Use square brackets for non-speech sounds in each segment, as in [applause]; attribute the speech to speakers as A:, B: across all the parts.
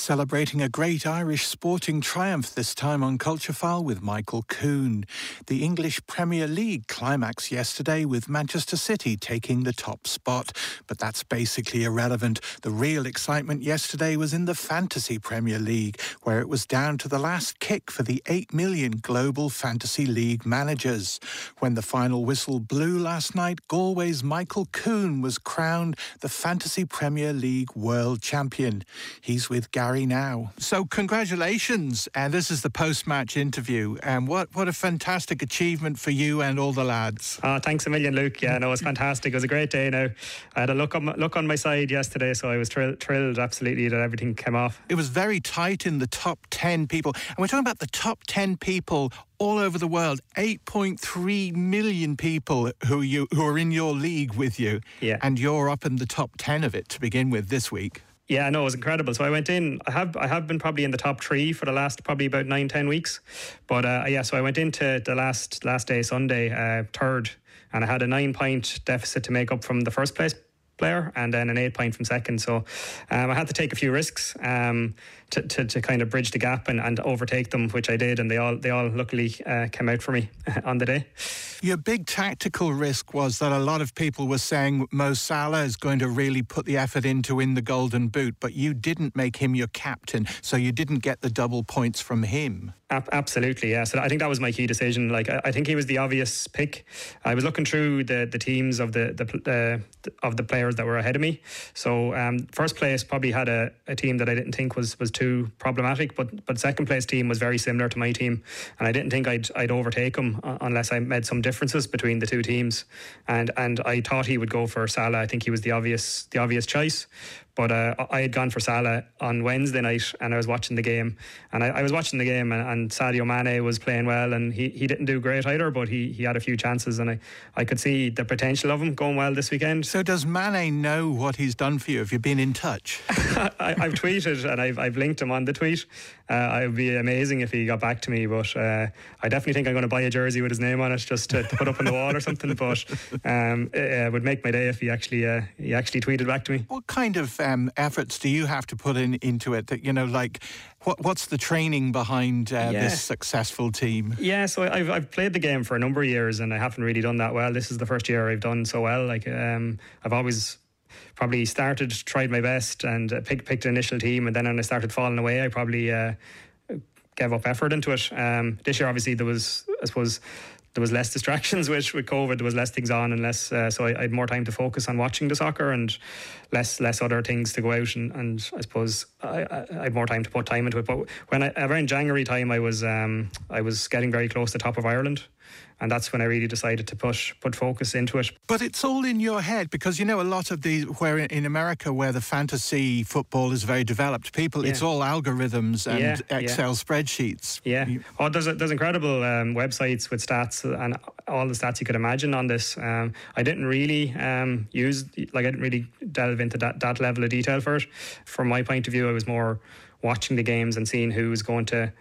A: Celebrating a great Irish sporting triumph this time on Culture File with Michael Coone. The English Premier League climax yesterday with Manchester City taking the top spot. But that's basically irrelevant. The real excitement yesterday was in the Fantasy Premier League, where it was down to the last kick for the 8 million global Fantasy League managers. When the final whistle blew last night, Galway's Michael Coone was crowned the Fantasy Premier League World Champion. He's with Gary now. So, congratulations. And this is the post match interview. And what, what a fantastic achievement for you and all the lads.
B: Uh, thanks a million, Luke. Yeah, no, it was fantastic. It was a great day now. I had a look on, my, look on my side yesterday, so I was thrilled, thrilled absolutely that everything came off.
A: It was very tight in the top 10 people. And we're talking about the top 10 people all over the world 8.3 million people who you who are in your league with you
B: yeah.
A: and you're up in the top 10 of it to begin with this week
B: yeah, no, it was incredible. So I went in. I have I have been probably in the top three for the last probably about nine ten weeks, but uh, yeah. So I went into the last last day Sunday uh, third, and I had a nine point deficit to make up from the first place player and then an eight point from second. So um, I had to take a few risks um, to, to, to, kind of bridge the gap and, and overtake them, which I did, and they all they all luckily uh, came out for me [laughs] on the day.
A: Your big tactical risk was that a lot of people were saying Mo Salah is going to really put the effort in to win the Golden Boot, but you didn't make him your captain, so you didn't get the double points from him.
B: Absolutely, yeah. So I think that was my key decision. Like I, think he was the obvious pick. I was looking through the, the teams of the the uh, of the players that were ahead of me. So um, first place probably had a, a team that I didn't think was was too problematic, but but second place team was very similar to my team, and I didn't think I'd I'd overtake them uh, unless I made some differences between the two teams, and and I thought he would go for Salah. I think he was the obvious the obvious choice. But uh, I had gone for Salah on Wednesday night and I was watching the game. And I, I was watching the game and, and, Sadio Mane was playing well and he, he didn't do great either, but he, he had a few chances and I, I could see the potential of him going well this weekend.
A: So does Mane know what he's done for you? Have you been in touch? [laughs]
B: I, have tweeted and I've, I've linked him on the tweet. Uh, it would be amazing if he got back to me, but uh, I definitely think I'm going to buy a jersey with his name on it just to, to put up on the wall or something. But um, it, would make my day if he actually uh, he actually tweeted back to me.
A: What kind of um, efforts do you have to put in into it? That you know, like what what's the training behind uh, yeah. this successful team?
B: Yeah, so I've I've played the game for a number of years and I haven't really done that well. This is the first year I've done so well. Like um, I've always probably started, tried my best, and uh, picked picked an initial team, and then when I started falling away, I probably uh, gave up effort into it. Um, this year, obviously, there was I suppose there was less [laughs] distractions with with COVID. There was less things on and less, uh, so I, I, had more time to focus on watching the soccer and less less other things to go out and, and I suppose I, I, had more time to put time into it. But when I around January time, I was um, I was getting very close to top of Ireland and that's when I really decided to put put focus into it.
A: But it's all in your head because you know a lot of these where in America where the fantasy football is very developed, people yeah. it's all algorithms and yeah, Excel yeah. spreadsheets.
B: Yeah, oh, there's there's incredible um, websites with stats and all the stats you could imagine on this. Um, I didn't really um, use like I didn't really delve into that that level of detail for it. From my point of view, I was more watching the games and seeing who was going to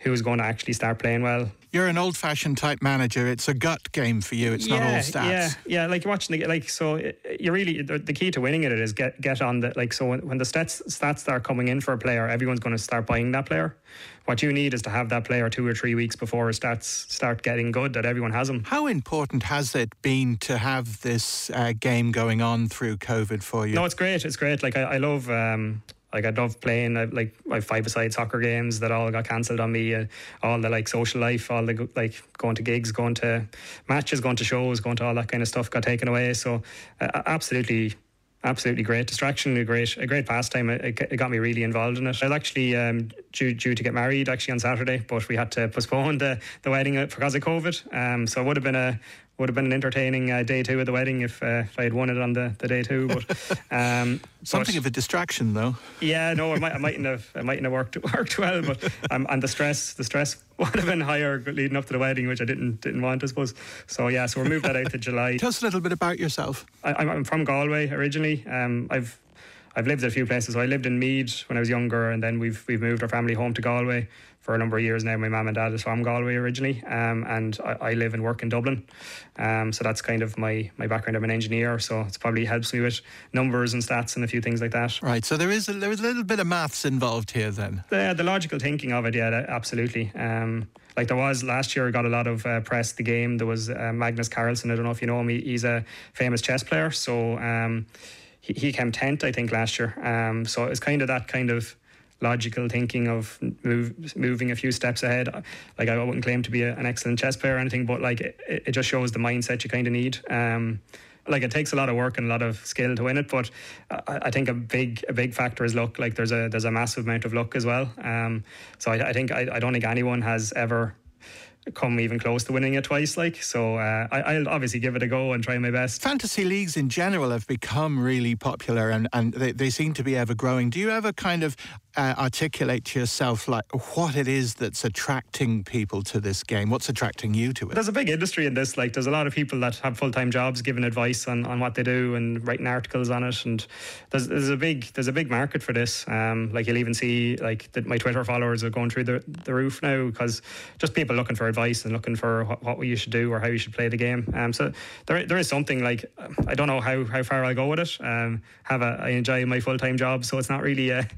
B: who was going to actually start playing well.
A: You're an old-fashioned type manager. It's a gut game for you. It's
B: yeah,
A: not all stats.
B: Yeah, yeah. Like watching the like. So you really the, the, key to winning it is get get on the like. So when, when the stats stats start coming in for a player, everyone's going to start buying that player. What you need is to have that player two or three weeks before stats start getting good that everyone has them.
A: How important has it been to have this uh, game going on through COVID for you?
B: No, it's great. It's great. Like I, I love. Um, like I love playing. I like I five aside soccer games that all got cancelled on me. Uh, all the like social life, all the like going to gigs, going to matches, going to shows, going to all that kind of stuff got taken away. So uh, absolutely absolutely great distraction, a great a great pastime. It, it, got me really involved in it. I was actually um, due, due to get married actually on Saturday, but we had to postpone the, the wedding because of COVID. Um, so it would have been a would have been an entertaining uh, day two of the wedding if, uh, if I had won it on the, the day two. But [laughs] um,
A: something
B: but,
A: of a distraction, though.
B: Yeah, no, it might, it mightn't have it mightn't have worked [laughs] worked well. But um, and the stress the stress [laughs] would have been higher leading up to the wedding, which I didn't didn't want, I suppose. So yeah, so we moved that out to July.
A: Tell us a little bit about yourself.
B: I, am from Galway originally. Um, I've I've lived in a few places. So I lived in Meath when I was younger, and then we've we've moved our family home to Galway for a number of years now. My mum and dad is from Galway originally, um, and I, I, live and work in Dublin. Um, so that's kind of my my background. I'm an engineer, so it probably helps me with numbers and stats and a few things like that.
A: Right. So there is a, there is a little bit of maths involved here then.
B: The, the logical thinking of it, yeah, absolutely. Um, like there was last year, got a lot of uh, press. The game there was uh, Magnus Carlsen. I don't know if you know him. He, he's a famous chess player. So um, he, he came tenth, I think, last year. Um, so it's kind of that kind of logical thinking of move, moving a few steps ahead. Like I wouldn't claim to be a, an excellent chess player or anything, but like it, it just shows the mindset you kind of need. Um, like it takes a lot of work and a lot of skill to win it, but I, think a big a big factor is luck. Like there's a there's a massive amount of luck as well. Um, so I, I think I, I don't think anyone has ever come even close to winning it twice. Like so, uh, I, will obviously give it a go and try my best.
A: Fantasy leagues in general have become really popular, and and they, they seem to be ever growing. Do you ever kind of uh, articulate to yourself like what it is that's attracting people to this game? What's attracting you to it?
B: There's a big industry in this. Like, there's a lot of people that have full time jobs, giving advice on, on what they do and writing articles on it. And there's there's a big there's a big market for this. Um, like you'll even see like that my Twitter followers are going through the the roof now because just people looking for advice and looking for what, what you should do or how you should play the game. Um, so there there is something like I don't know how how far I'll go with it. Um, have a I enjoy my full time job, so it's not really a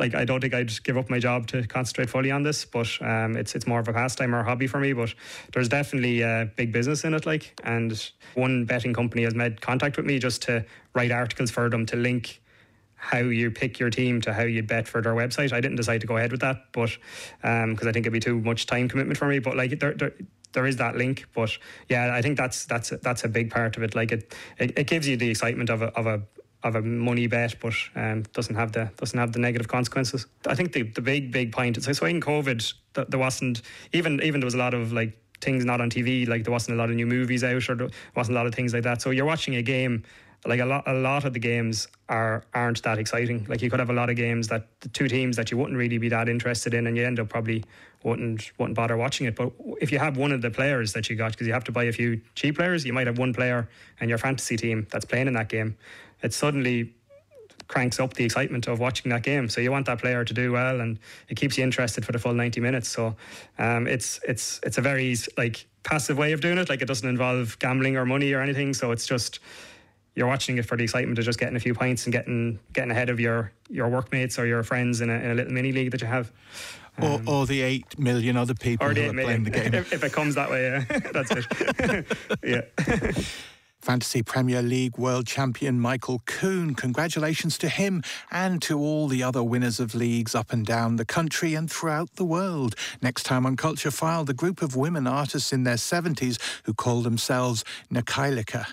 B: like I don't think I'd give up my job to concentrate fully on this, but um, it's it's more of a pastime or a hobby for me. But there's definitely a big business in it, like. And one betting company has made contact with me just to write articles for them to link how you pick your team to how you bet for their website. I didn't decide to go ahead with that, but because um, I think it'd be too much time commitment for me. But like there, there, there is that link. But yeah, I think that's that's that's a big part of it. Like it, it, it gives you the excitement of a of a of a money bet, but um, doesn't have the doesn't have the negative consequences. I think the, the big big point is so in COVID there wasn't even even there was a lot of like things not on TV like there wasn't a lot of new movies out or there wasn't a lot of things like that. So you're watching a game like a lot a lot of the games are aren't that exciting. Like you could have a lot of games that the two teams that you wouldn't really be that interested in, and you end up probably wouldn't wouldn't bother watching it. But if you have one of the players that you got, because you have to buy a few cheap players, you might have one player and your fantasy team that's playing in that game. It suddenly cranks up the excitement of watching that game. So you want that player to do well, and it keeps you interested for the full ninety minutes. So um, it's it's it's a very like passive way of doing it. Like it doesn't involve gambling or money or anything. So it's just you're watching it for the excitement of just getting a few points and getting getting ahead of your your workmates or your friends in a, in a little mini league that you have.
A: Um, or, or, the eight million other people who are playing the game. [laughs]
B: If, if, it comes that way, yeah, [laughs] that's it. [laughs] yeah.
A: Fantasy Premier League world champion Michael Coone. Congratulations to him and to all the other winners of leagues up and down the country and throughout the world. Next time on Culture File, the group of women artists in their 70s who call themselves Nakailika.